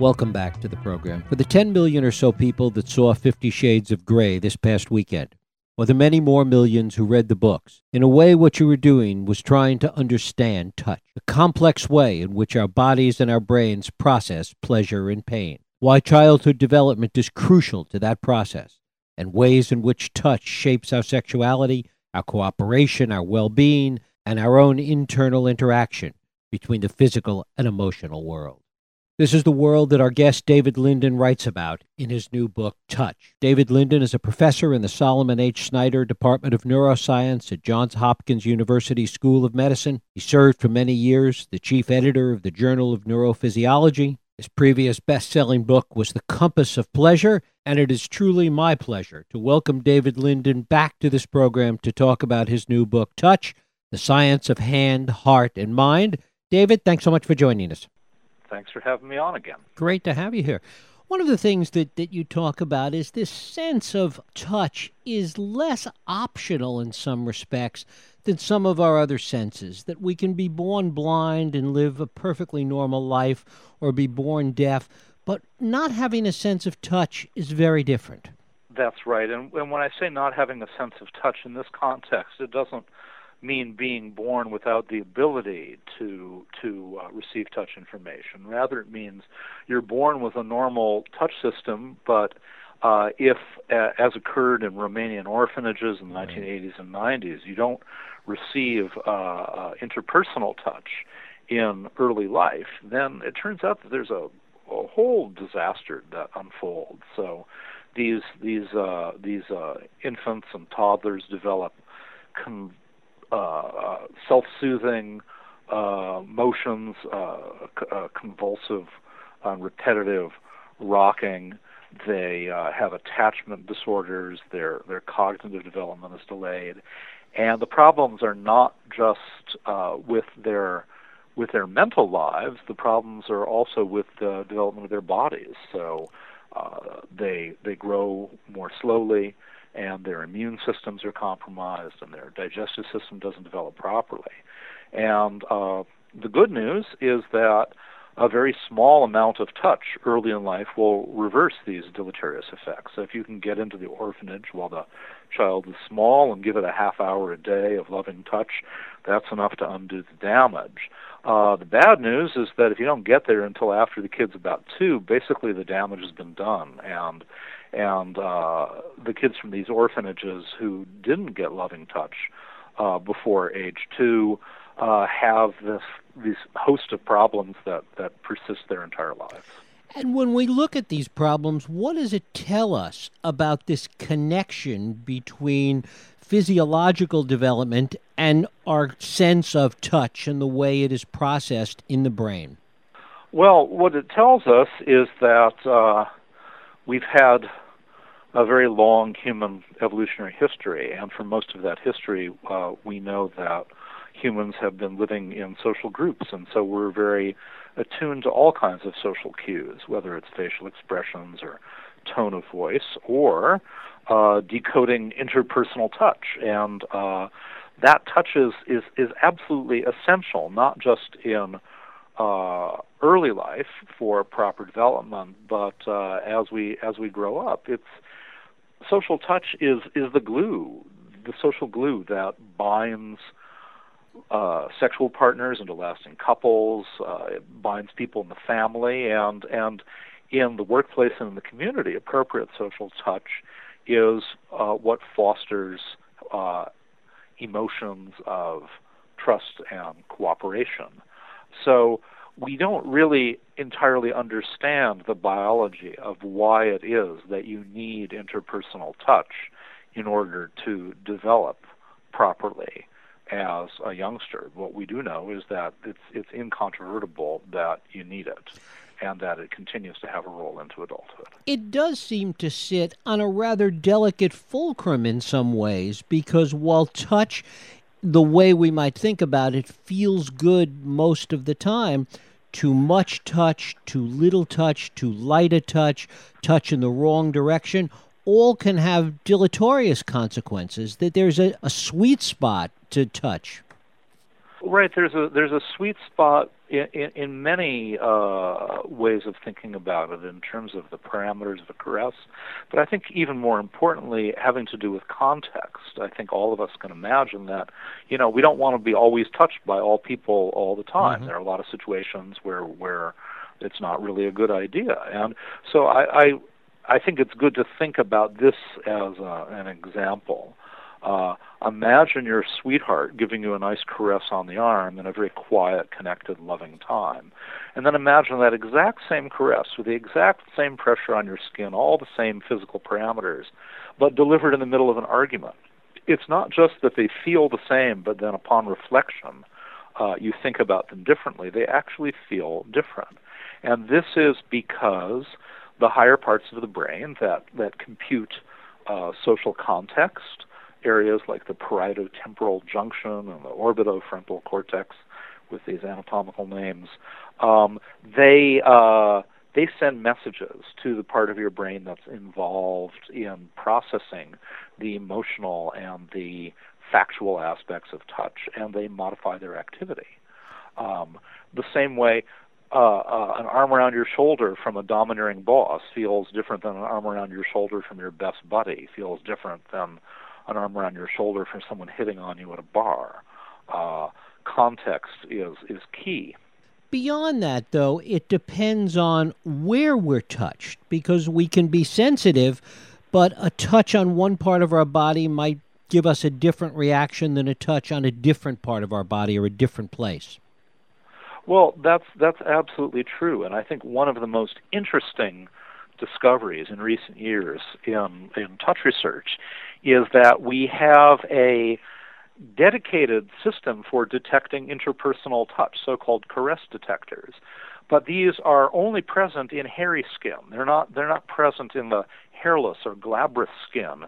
Welcome back to the program. For the 10 million or so people that saw Fifty Shades of Grey this past weekend, or the many more millions who read the books, in a way, what you were doing was trying to understand touch, the complex way in which our bodies and our brains process pleasure and pain, why childhood development is crucial to that process, and ways in which touch shapes our sexuality, our cooperation, our well being, and our own internal interaction between the physical and emotional world. This is the world that our guest David Linden writes about in his new book, Touch. David Linden is a professor in the Solomon H. Snyder Department of Neuroscience at Johns Hopkins University School of Medicine. He served for many years the chief editor of the Journal of Neurophysiology. His previous best selling book was The Compass of Pleasure, and it is truly my pleasure to welcome David Linden back to this program to talk about his new book, Touch The Science of Hand, Heart, and Mind. David, thanks so much for joining us. Thanks for having me on again. Great to have you here. One of the things that, that you talk about is this sense of touch is less optional in some respects than some of our other senses. That we can be born blind and live a perfectly normal life or be born deaf, but not having a sense of touch is very different. That's right. And, and when I say not having a sense of touch in this context, it doesn't mean being born without the ability to to uh, receive touch information. Rather, it means you're born with a normal touch system, but uh, if, uh, as occurred in Romanian orphanages in the right. 1980s and 90s, you don't receive uh, uh, interpersonal touch in early life, then it turns out that there's a, a whole disaster that unfolds. So these these uh, these infants and toddlers develop con- uh, uh, self-soothing uh, motions, convulsive, repetitive rocking. They have attachment disorders. Their their cognitive development is delayed, and the problems are not just with their with their mental lives, the problems are also with the development of their bodies. So uh, they they grow more slowly and their immune systems are compromised and their digestive system doesn't develop properly. And uh, the good news is that a very small amount of touch early in life will reverse these deleterious effects. So if you can get into the orphanage while the child is small and give it a half hour a day of loving touch, that's enough to undo the damage. Uh, the bad news is that if you don't get there until after the kid's about two, basically the damage has been done, and and uh, the kids from these orphanages who didn't get loving touch uh, before age two uh, have this these host of problems that that persist their entire lives. And when we look at these problems, what does it tell us about this connection between physiological development and our sense of touch and the way it is processed in the brain? Well, what it tells us is that uh, we've had a very long human evolutionary history, and for most of that history, uh, we know that humans have been living in social groups, and so we're very attuned to all kinds of social cues, whether it's facial expressions or tone of voice or uh, decoding interpersonal touch. And uh, that touch is, is, is absolutely essential, not just in uh, early life for proper development, but uh, as we as we grow up, it's social touch is is the glue, the social glue that binds uh, sexual partners into lasting couples. Uh, it binds people in the family and and in the workplace and in the community. Appropriate social touch is uh, what fosters uh, emotions of trust and cooperation. So we don't really entirely understand the biology of why it is that you need interpersonal touch in order to develop properly as a youngster. What we do know is that it's it's incontrovertible that you need it and that it continues to have a role into adulthood. It does seem to sit on a rather delicate fulcrum in some ways because while touch the way we might think about it feels good most of the time. Too much touch, too little touch, too light a touch, touch in the wrong direction, all can have deleterious consequences. That there's a, a sweet spot to touch. Right. There's a there's a sweet spot in, in, in many uh, ways of thinking about it in terms of the parameters of a caress, but I think even more importantly, having to do with context. I think all of us can imagine that, you know, we don't want to be always touched by all people all the time. Mm-hmm. There are a lot of situations where where it's not really a good idea, and so I I, I think it's good to think about this as a, an example. Uh, imagine your sweetheart giving you a nice caress on the arm in a very quiet, connected, loving time. And then imagine that exact same caress with the exact same pressure on your skin, all the same physical parameters, but delivered in the middle of an argument. It's not just that they feel the same, but then upon reflection, uh, you think about them differently. They actually feel different. And this is because the higher parts of the brain that, that compute uh, social context, areas like the parieto-temporal junction and the orbitofrontal cortex with these anatomical names, um, they uh, they send messages to the part of your brain that's involved in processing the emotional and the factual aspects of touch, and they modify their activity. Um, the same way uh, uh, an arm around your shoulder from a domineering boss feels different than an arm around your shoulder from your best buddy, feels different than an arm around your shoulder from someone hitting on you at a bar. Uh, context is is key. Beyond that, though, it depends on where we're touched because we can be sensitive, but a touch on one part of our body might give us a different reaction than a touch on a different part of our body or a different place. Well, that's that's absolutely true, and I think one of the most interesting discoveries in recent years in in touch research is that we have a dedicated system for detecting interpersonal touch, so-called caress detectors. But these are only present in hairy skin. They're not they're not present in the hairless or glabrous skin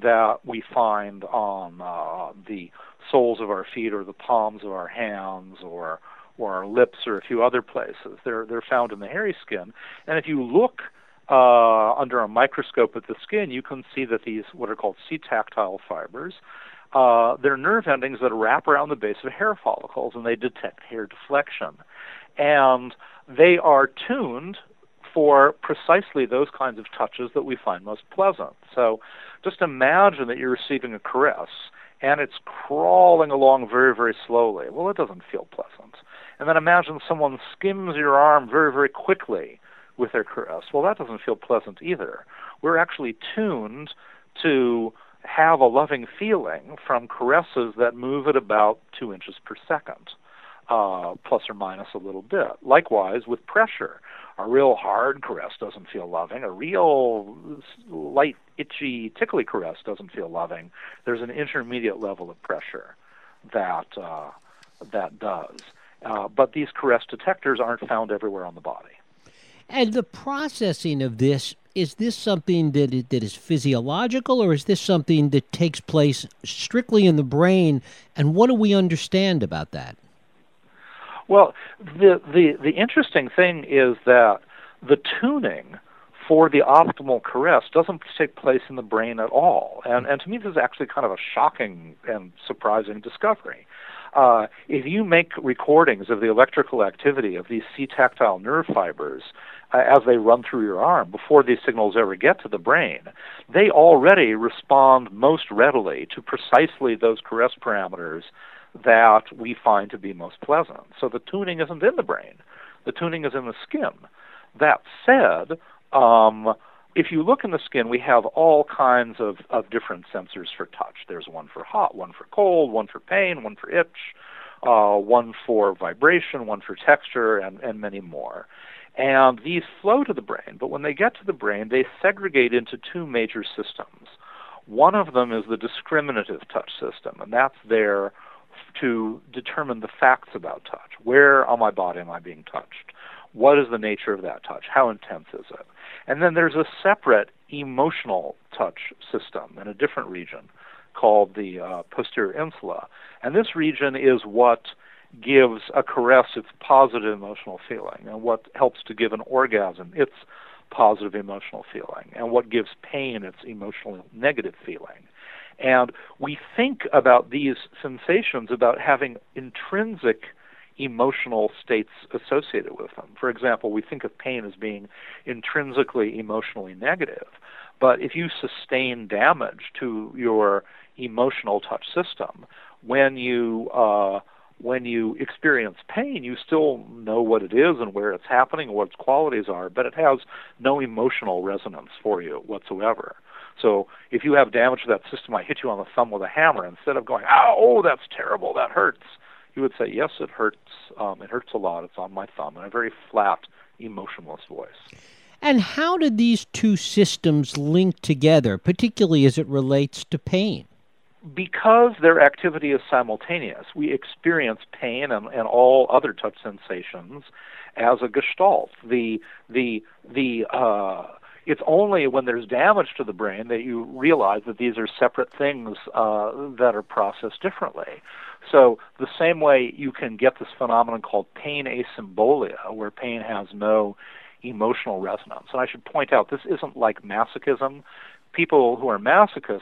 that we find on uh, the soles of our feet or the palms of our hands or or our lips or a few other places. They're they're found in the hairy skin. And if you look uh, under a microscope of the skin, you can see that these, what are called C-tactile fibers, uh, they're nerve endings that wrap around the base of hair follicles and they detect hair deflection. And they are tuned for precisely those kinds of touches that we find most pleasant. So just imagine that you're receiving a caress and it's crawling along very, very slowly. Well, it doesn't feel pleasant. And then imagine someone skims your arm very, very quickly with their caress. Well, that doesn't feel pleasant either. We're actually tuned to have a loving feeling from caresses that move at about two inches per second, uh, plus or minus a little bit. Likewise, with pressure, a real hard caress doesn't feel loving. A real light, itchy, tickly caress doesn't feel loving. There's an intermediate level of pressure that uh, that does. Uh, but these caress detectors aren't found everywhere on the body. And the processing of this is this something that that is physiological or is this something that takes place strictly in the brain and what do we understand about that? Well, the the the interesting thing is that the tuning for the optimal caress doesn't take place in the brain at all. And and to me this is actually kind of a shocking and surprising discovery. Uh, if you make recordings of the electrical activity of these C-tactile nerve fibers uh, as they run through your arm before these signals ever get to the brain, they already respond most readily to precisely those caress parameters that we find to be most pleasant. So the tuning isn't in the brain, the tuning is in the skin. That said, um, if you look in the skin, we have all kinds of, of different sensors for touch. There's one for hot, one for cold, one for pain, one for itch, uh, one for vibration, one for texture, and, and many more. And these flow to the brain, but when they get to the brain, they segregate into two major systems. One of them is the discriminative touch system, and that's there to determine the facts about touch. Where on my body am I being touched? What is the nature of that touch? How intense is it? And then there's a separate emotional touch system in a different region called the uh, posterior insula. And this region is what gives a caress its positive emotional feeling, and what helps to give an orgasm its positive emotional feeling, and what gives pain its emotional negative feeling. And we think about these sensations about having intrinsic emotional states associated with them. For example, we think of pain as being intrinsically emotionally negative. But if you sustain damage to your emotional touch system, when you uh, when you experience pain, you still know what it is and where it's happening, and what its qualities are, but it has no emotional resonance for you whatsoever. So if you have damage to that system, I hit you on the thumb with a hammer, instead of going, oh, that's terrible, that hurts, you would say, yes, it hurts. Um, it hurts a lot. It's on my thumb, in a very flat, emotionless voice. And how did these two systems link together, particularly as it relates to pain? Because their activity is simultaneous, we experience pain and, and all other touch sensations as a gestalt. The the the uh, it's only when there's damage to the brain that you realize that these are separate things uh, that are processed differently. So the same way you can get this phenomenon called pain asymbolia, where pain has no emotional resonance. And I should point out this isn't like masochism. People who are masochists,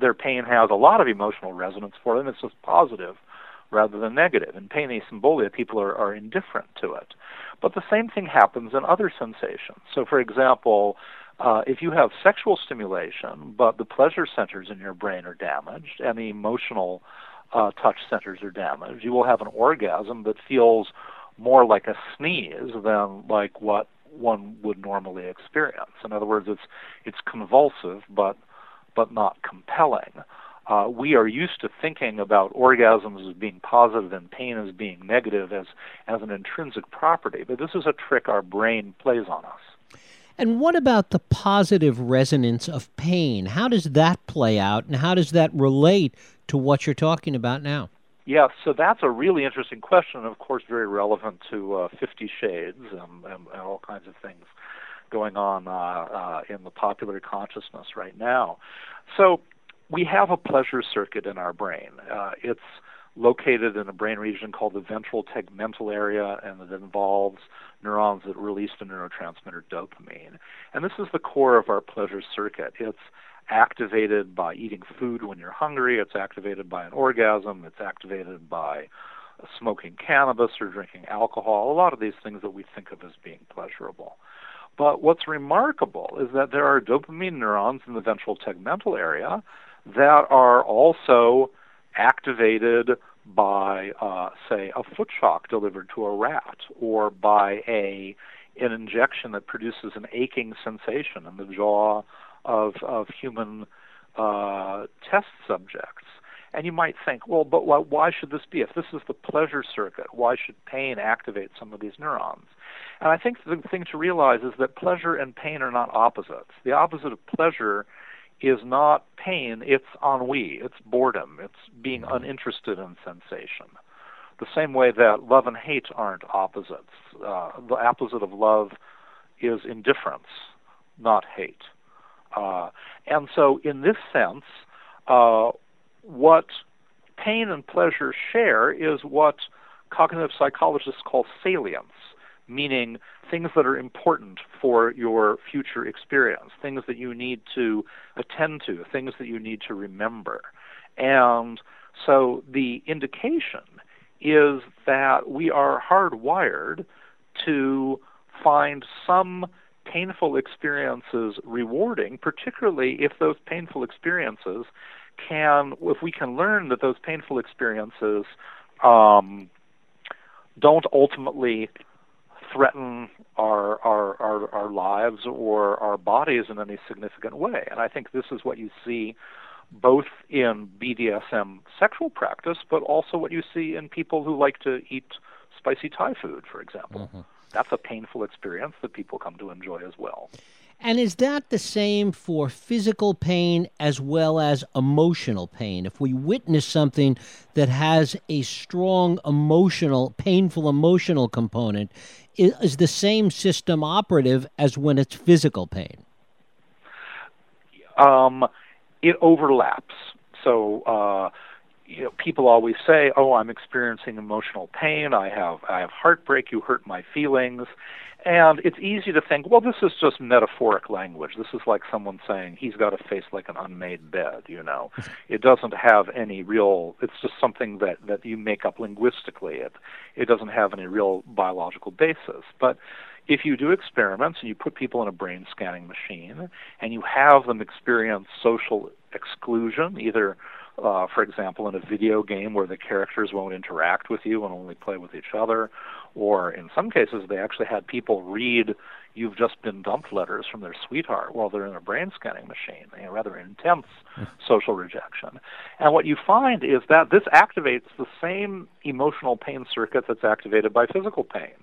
their pain has a lot of emotional resonance for them. It's just positive rather than negative. In pain asymbolia, people are, are indifferent to it. But the same thing happens in other sensations. So, for example, uh, if you have sexual stimulation, but the pleasure centers in your brain are damaged and the emotional uh, touch centers are damaged, you will have an orgasm that feels more like a sneeze than like what one would normally experience. In other words, it's it's convulsive, but but not compelling. Uh, we are used to thinking about orgasms as being positive and pain as being negative as as an intrinsic property, but this is a trick our brain plays on us. And what about the positive resonance of pain? How does that play out, and how does that relate to what you're talking about now? Yeah, so that's a really interesting question, and of course, very relevant to uh, Fifty Shades and, and, and, all kinds of things going on uh, uh, in the popular consciousness right now. So, we have a pleasure circuit in our brain. Uh, it's located in a brain region called the ventral tegmental area, and it involves neurons that release the neurotransmitter dopamine. And this is the core of our pleasure circuit. It's activated by eating food when you're hungry, it's activated by an orgasm, it's activated by smoking cannabis or drinking alcohol, a lot of these things that we think of as being pleasurable. But what's remarkable is that there are dopamine neurons in the ventral tegmental area that are also activated by, uh, say, a foot shock delivered to a rat, or by a an injection that produces an aching sensation in the jaw of of human uh, test subjects. And you might think, well, but why, why should this be? If this is the pleasure circuit, why should pain activate some of these neurons? And I think the thing to realize is that pleasure and pain are not opposites. The opposite of pleasure is not pain, it's ennui, it's boredom, it's being uninterested in sensation. The same way that love and hate aren't opposites. Uh, the opposite of love is indifference, not hate. Uh, and so, in this sense, uh, what pain and pleasure share is what cognitive psychologists call salience meaning things that are important for your future experience, things that you need to attend to, things that you need to remember. And so the indication is that we are hardwired to find some painful experiences rewarding, particularly if those painful experiences can, if we can learn that those painful experiences um, don't ultimately threaten our, our, our, our lives or our bodies in any significant way. And I think this is what you see both in BDSM sexual practice, but also what you see in people who like to eat spicy Thai food, for example. Mm-hmm. That's a painful experience that people come to enjoy as well. And is that the same for physical pain as well as emotional pain? If we witness something that has a strong emotional, painful emotional component, is the same system operative as when it's physical pain? Um, it overlaps. So, uh, you know, people always say, "Oh, I'm experiencing emotional pain. I have I have heartbreak. You hurt my feelings." And it's easy to think, well, this is just metaphoric language. This is like someone saying he's got a face like an unmade bed. You know, it doesn't have any real. It's just something that that you make up linguistically. It it doesn't have any real biological basis. But if you do experiments and you put people in a brain scanning machine and you have them experience social exclusion, either uh, for example, in a video game where the characters won't interact with you and only play with each other, or in some cases, they actually had people read "You've just been dumped" letters from their sweetheart while they're in a brain scanning machine. A rather intense social rejection. And what you find is that this activates the same emotional pain circuit that's activated by physical pain.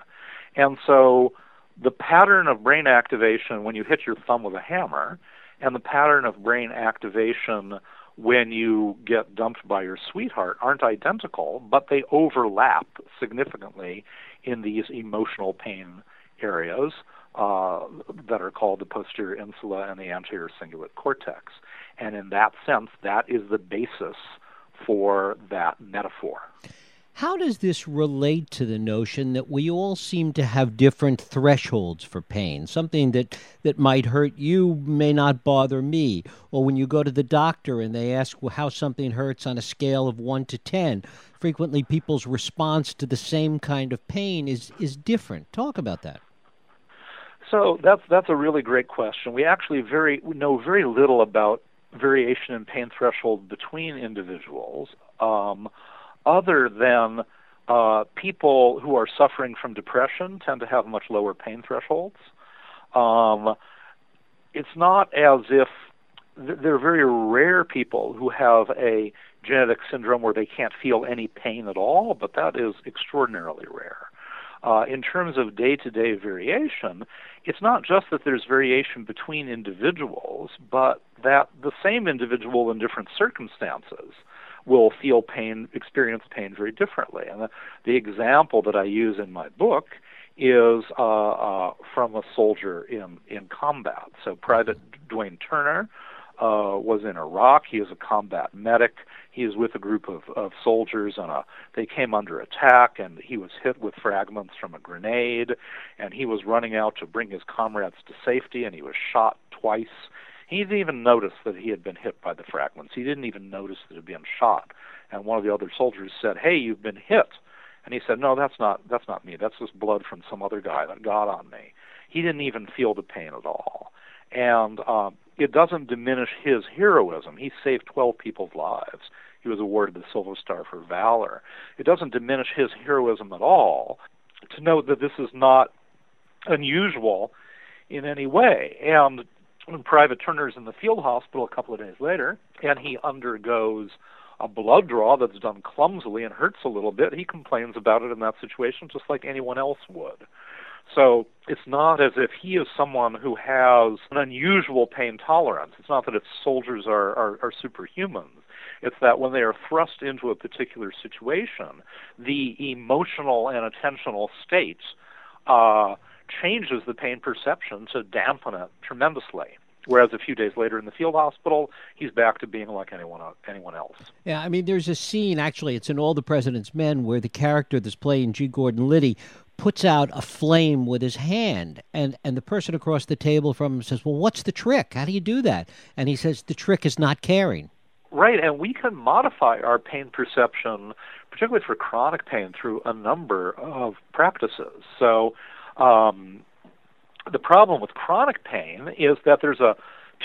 And so the pattern of brain activation when you hit your thumb with a hammer and the pattern of brain activation when you get dumped by your sweetheart aren't identical, but they overlap significantly in these emotional pain areas uh, that are called the posterior insula and the anterior cingulate cortex. And in that sense, that is the basis for that metaphor. How does this relate to the notion that we all seem to have different thresholds for pain? Something that, that might hurt you may not bother me. Or when you go to the doctor and they ask how something hurts on a scale of 1 to 10, frequently people's response to the same kind of pain is, is different. Talk about that. So that's that's a really great question. We actually very know very little about variation in pain threshold between individuals. Um, other than uh, people who are suffering from depression tend to have much lower pain thresholds. Um, it's not as if th- there are very rare people who have a genetic syndrome where they can't feel any pain at all, but that is extraordinarily rare. Uh, in terms of day to day variation, it's not just that there's variation between individuals, but that the same individual in different circumstances will feel pain, experience pain very differently. And the, the example that I use in my book is uh, uh, from a soldier in, in combat. So Private Dwayne Turner uh, was in Iraq. He is a combat medic. He is with a group of, of soldiers, and a, they came under attack, and he was hit with fragments from a grenade, and he was running out to bring his comrades to safety, and he was shot twice he didn't even notice that he had been hit by the fragments. He didn't even notice that he had been shot. And one of the other soldiers said, "Hey, you've been hit." And he said, "No, that's not that's not me. That's just blood from some other guy that got on me." He didn't even feel the pain at all. And um, it doesn't diminish his heroism. He saved 12 people's lives. He was awarded the Silver Star for valor. It doesn't diminish his heroism at all to note that this is not unusual in any way. And when Private Turner's in the field hospital a couple of days later, and he undergoes a blood draw that's done clumsily and hurts a little bit, he complains about it in that situation just like anyone else would. So it's not as if he is someone who has an unusual pain tolerance. It's not that its soldiers are, are, are superhumans. It's that when they are thrust into a particular situation, the emotional and attentional state uh, changes the pain perception to dampen it tremendously. Whereas a few days later in the field hospital, he's back to being like anyone anyone else. Yeah, I mean, there's a scene actually. It's in All the President's Men where the character that's playing G. Gordon Liddy puts out a flame with his hand, and and the person across the table from him says, "Well, what's the trick? How do you do that?" And he says, "The trick is not caring." Right, and we can modify our pain perception, particularly for chronic pain, through a number of practices. So um, the problem with chronic pain is that there's a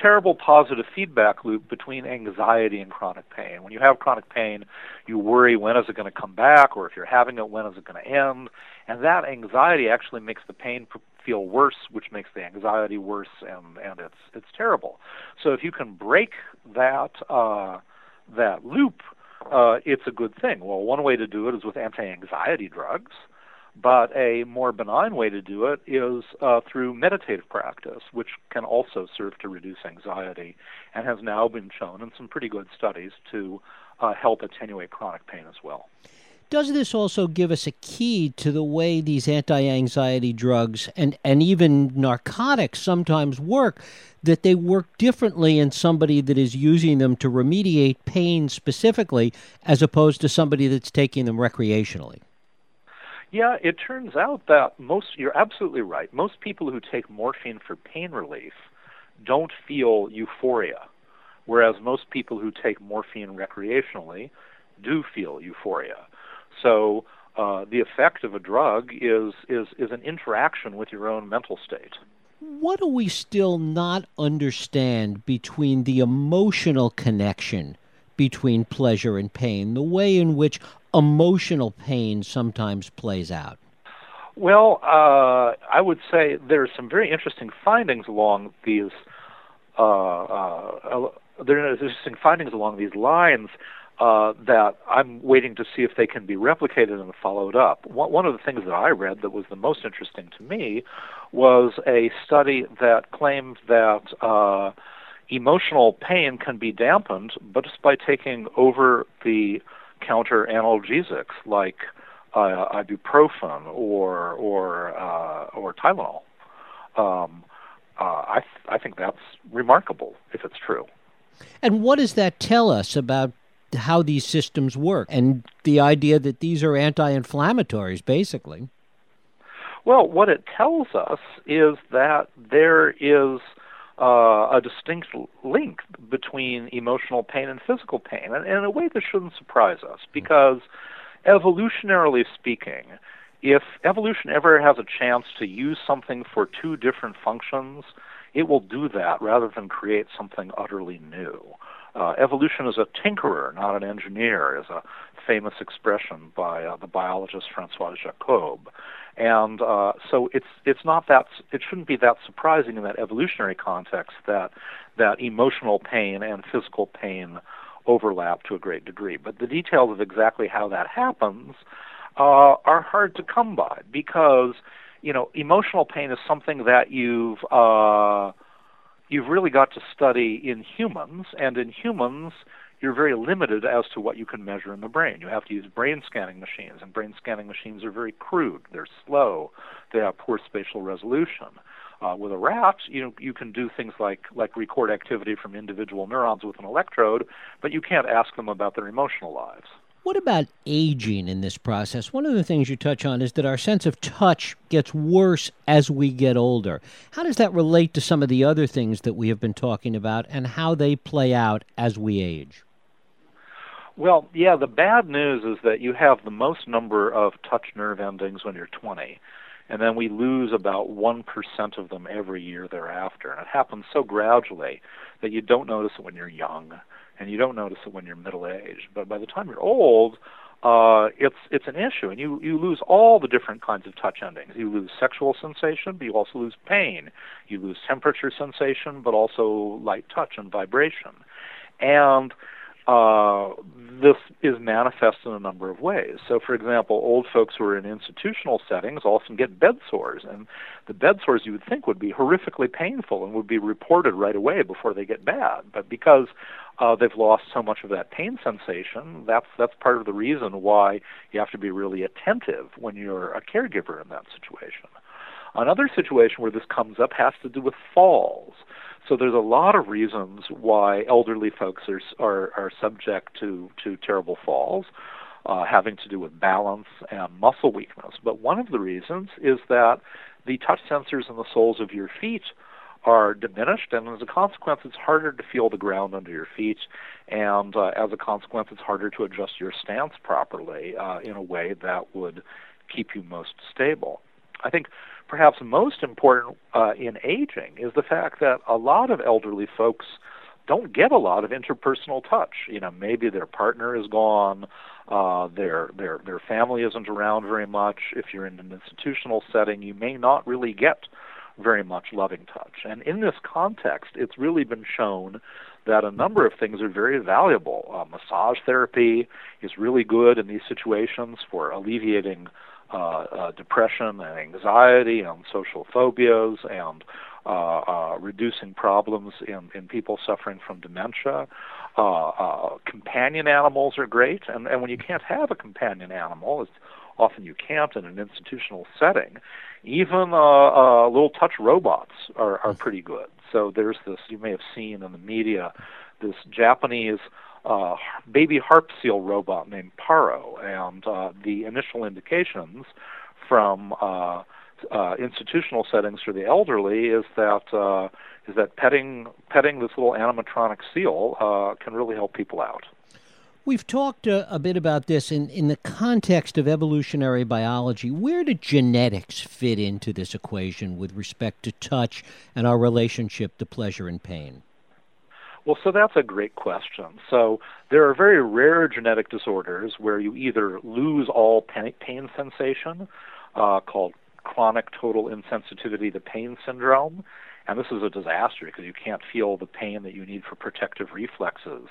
terrible positive feedback loop between anxiety and chronic pain. When you have chronic pain, you worry when is it going to come back, or if you're having it, when is it going to end? And that anxiety actually makes the pain feel worse, which makes the anxiety worse, and and it's it's terrible. So if you can break that uh, that loop, uh, it's a good thing. Well, one way to do it is with anti-anxiety drugs. But a more benign way to do it is uh, through meditative practice, which can also serve to reduce anxiety and has now been shown in some pretty good studies to uh, help attenuate chronic pain as well. Does this also give us a key to the way these anti anxiety drugs and, and even narcotics sometimes work? That they work differently in somebody that is using them to remediate pain specifically, as opposed to somebody that's taking them recreationally? Yeah, it turns out that most, you're absolutely right. Most people who take morphine for pain relief don't feel euphoria, whereas most people who take morphine recreationally do feel euphoria. So uh, the effect of a drug is, is, is an interaction with your own mental state. What do we still not understand between the emotional connection between pleasure and pain, the way in which emotional pain sometimes plays out? Well, uh, I would say there are some very interesting findings along these. Uh, uh, there are interesting findings along these lines uh, that I'm waiting to see if they can be replicated and followed up. One of the things that I read that was the most interesting to me was a study that claimed that uh, emotional pain can be dampened, but just by taking over the counter analgesics like uh, ibuprofen or or uh, or Tylenol. Um, uh, I th- I think that's remarkable if it's true. And what does that tell us about how these systems work and the idea that these are anti-inflammatories, basically? Well, what it tells us is that there is uh, a distinct link between emotional pain and physical pain. And, and in a way, this shouldn't surprise us because, evolutionarily speaking, if evolution ever has a chance to use something for two different functions, it will do that rather than create something utterly new. Uh, evolution is a tinkerer, not an engineer, is a famous expression by uh, the biologist Francois Jacob. And uh, so it's it's not that it shouldn't be that surprising in that evolutionary context that that emotional pain and physical pain overlap to a great degree. But the details of exactly how that happens uh, are hard to come by because you know emotional pain is something that you've uh, you've really got to study in humans, and in humans you're very limited as to what you can measure in the brain. You have to use brain scanning machines, and brain scanning machines are very crude. They're slow. They have poor spatial resolution. Uh, with a rat, you know, you can do things like like record activity from individual neurons with an electrode, but you can't ask them about their emotional lives. What about aging in this process? One of the things you touch on is that our sense of touch gets worse as we get older. How does that relate to some of the other things that we have been talking about and how they play out as we age? Well, yeah, the bad news is that you have the most number of touch nerve endings when you're 20, and then we lose about 1% of them every year thereafter. And it happens so gradually that you don't notice it when you're young, and you don't notice it when you're middle aged. But by the time you're old, uh, it's it's an issue, and you you lose all the different kinds of touch endings. You lose sexual sensation, but you also lose pain. You lose temperature sensation, but also light touch and vibration. And uh, this is manifest in a number of ways. So, for example, old folks who are in institutional settings often get bed sores, and the bed sores you would think would be horrifically painful and would be reported right away before they get bad. But because uh, they've lost so much of that pain sensation, that's that's part of the reason why you have to be really attentive when you're a caregiver in that situation. Another situation where this comes up has to do with falls. So there's a lot of reasons why elderly folks are are, are subject to to terrible falls, uh, having to do with balance and muscle weakness. But one of the reasons is that the touch sensors in the soles of your feet are diminished, and as a consequence, it's harder to feel the ground under your feet, and uh, as a consequence, it's harder to adjust your stance properly uh, in a way that would keep you most stable. I think perhaps most important uh, in aging is the fact that a lot of elderly folks don't get a lot of interpersonal touch. You know, maybe their partner is gone, uh, their their their family isn't around very much. If you're in an institutional setting, you may not really get very much loving touch. And in this context, it's really been shown that a number of things are very valuable. Uh, massage therapy is really good in these situations for alleviating uh, uh, depression and anxiety and social phobias and uh, uh, reducing problems in, in people suffering from dementia. Uh, uh, companion animals are great, and, and when you can't have a companion animal, as often you can't in an institutional setting, even uh, uh, little touch robots are, are pretty good. So there's this, you may have seen in the media, this Japanese uh, baby harp seal robot named Paro, and uh, the initial indications from uh, uh, institutional settings for the elderly is that uh, is that petting petting this little animatronic seal uh, can really help people out. We've talked uh, a bit about this in, in the context of evolutionary biology. Where do genetics fit into this equation with respect to touch and our relationship to pleasure and pain? Well, so that's a great question. So there are very rare genetic disorders where you either lose all pain sensation, uh, called chronic total insensitivity to pain syndrome, and this is a disaster because you can't feel the pain that you need for protective reflexes.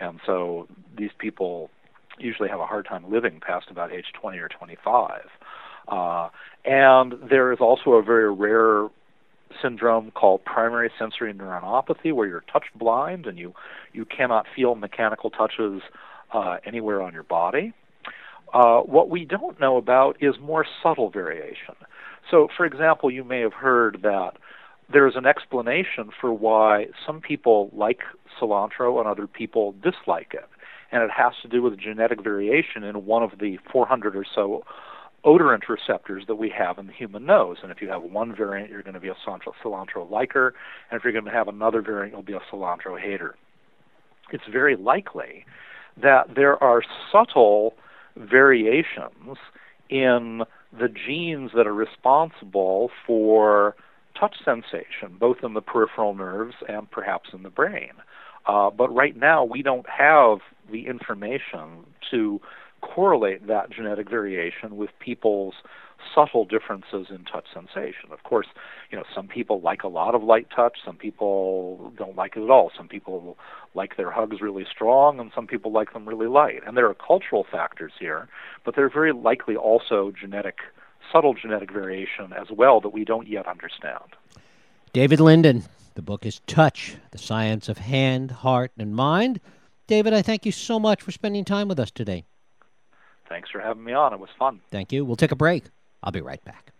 And so these people usually have a hard time living past about age 20 or 25. Uh, and there is also a very rare syndrome called primary sensory neuronopathy where you're touch blind and you, you cannot feel mechanical touches uh, anywhere on your body. Uh, what we don't know about is more subtle variation. So, for example, you may have heard that there's an explanation for why some people like cilantro and other people dislike it. And it has to do with genetic variation in one of the 400 or so odorant receptors that we have in the human nose. And if you have one variant, you're going to be a cilantro, cilantro liker. And if you're going to have another variant, you'll be a cilantro hater. It's very likely that there are subtle variations in the genes that are responsible for touch sensation, both in the peripheral nerves and perhaps in the brain. Uh, but right now, we don't have the information to correlate that genetic variation with people's subtle differences in touch sensation. Of course, you know, some people like a lot of light touch, some people don't like it at all. Some people like their hugs really strong, and some people like them really light. And there are cultural factors here, but there are very likely also genetic subtle genetic variation as well that we don't yet understand. David Linden, the book is Touch, the Science of Hand, Heart, and Mind. David, I thank you so much for spending time with us today. Thanks for having me on. It was fun. Thank you. We'll take a break. I'll be right back.